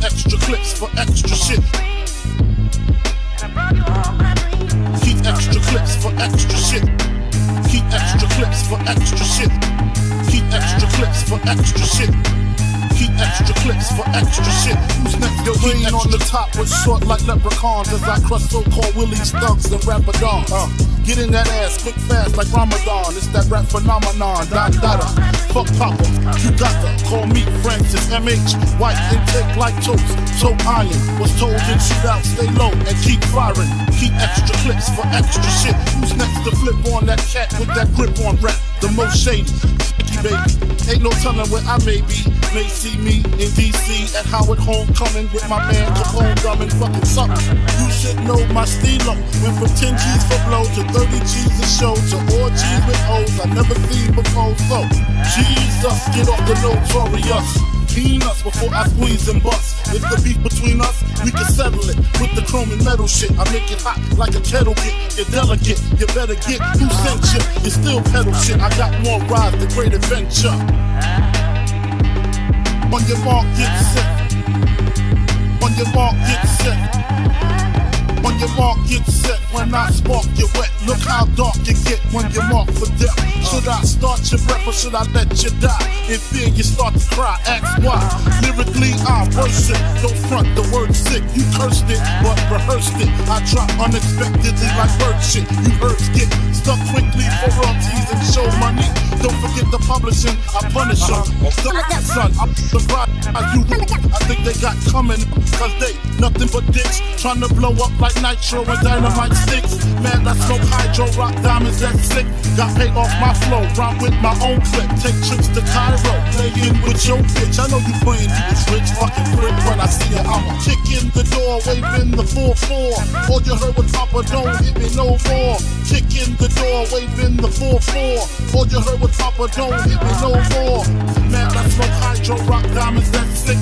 clips for extra shit. Keep extra clips for extra shit. Keep extra clips for extra shit. Keep extra clips for extra shit. Keep extra clips for extra shit. Who's next? The rain on the top was short like leprechauns as I crush so-called willies, thugs, and rapadons. Uh, get in that ass quick fast like Ramadan. It's that rap phenomenon. Don Dada. Fuck Papa. You got to call me Francis MH. White intake like toast. So iron. Was told in shootout, stay low and keep firing. Keep extra clips for extra shit. Who's next to flip on that cat with that grip on rap? The most shady. Baby. Ain't no telling where I may be. May see me in DC at Howard Homecoming with my man Capone drumming fucking something. You should know my stilo. Went from 10 G's for blow to 30 G's a show to all G's with O's I never seen before. So, Jesus, get off the notorious. Clean us before I squeeze and bust. If the beef between us, we can settle it with the chrome metal shit. I make it hot like a kettle get. You're delicate, you better get who sent you. You still pedal shit. I got more rides, the great adventure. On your mark, get set. On your mark, get set. On your mark, get set. When I spark you wet, look how dark you get when you mark for death. Should I start your breath or should I let you die? In then you start to cry. Ask why. Lyrically, I worship. Don't front the word sick. You cursed it, but rehearsed it. I drop unexpectedly like bird shit. You herbs get stuck quickly for royalties and show money. Don't forget the publishing. I punish them. The son, I'm the bride. You, I think they got coming cause they nothing but dicks trying to blow up like nitro and dynamite sticks. Man, I smoke hydro, rock diamonds, that's sick. Got paid off my flow, rhyme with my own clip. Take trips to Cairo, lay in with your bitch. I know you praying you was rich, fucking prick. When I see you, I'ma kick in the door, waving the 4-4. All you heard was Papa, don't hit me no more. Kick in the door, waving the 4-4. All you heard was Papa, don't hit me no more. Man, I smoke hydro, rock diamonds, that's sick.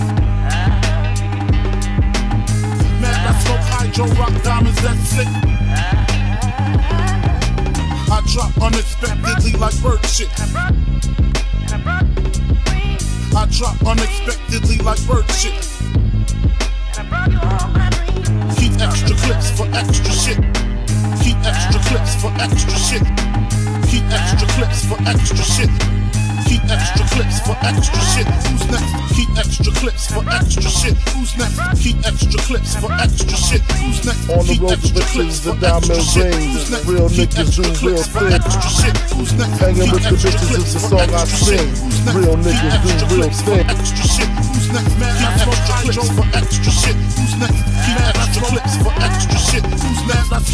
Man, I smoke hydro, rock diamonds, that's sick. I drop unexpectedly like bird shit. I drop unexpectedly like bird shit. Keep extra clips for extra shit. Keep extra clips for extra shit. Keep extra clips for extra shit. Keep extra clips for extra shit. Who's next? Extra clips for extra shit. Who's next? Keep extra clips for extra shit. Who's next? On the road to extra riches, clips the for diamond extra rings. Real niggas do real things. Who's? Hanging with the bitches is the song I sing. Real niggas do real things. extra shit. Who's next? Man, smoke hydro for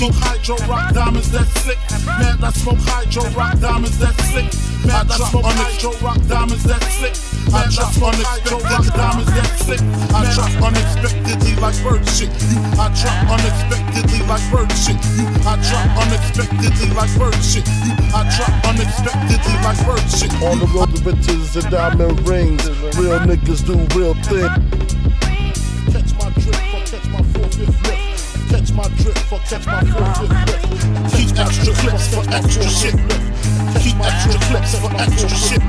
smoke hydro rock diamonds, that's sick. Man, I smoke hydro rock diamonds, that's sick. Man, I smoke hydro rock diamonds, that's sick. I drop unexpected diamonds, that's sick. I drop unexpectedly like bird shit. You, I drop unexpectedly like bird shit. You, I drop unexpectedly like bird shit. You, I drop unexpectedly like bird shit. On the road to riches and diamond rings. Real niggas do real things. Catch my drip for catch my four fifth lift. Keep extra clips for extra shit. Keep extra clips for extra shit.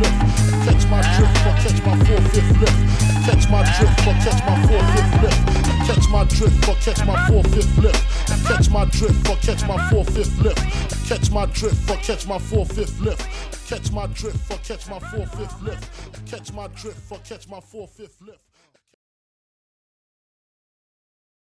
Catch my drip for catch my four fifth lift. Catch my drip for catch my four fifth lift. Catch my drip for catch my four fifth lift. Catch my drip for catch my four fifth lift. Catch my drip for catch my four fifth lift. Catch my drip for catch my four fifth lift. Catch my drip for catch my four fifth lift.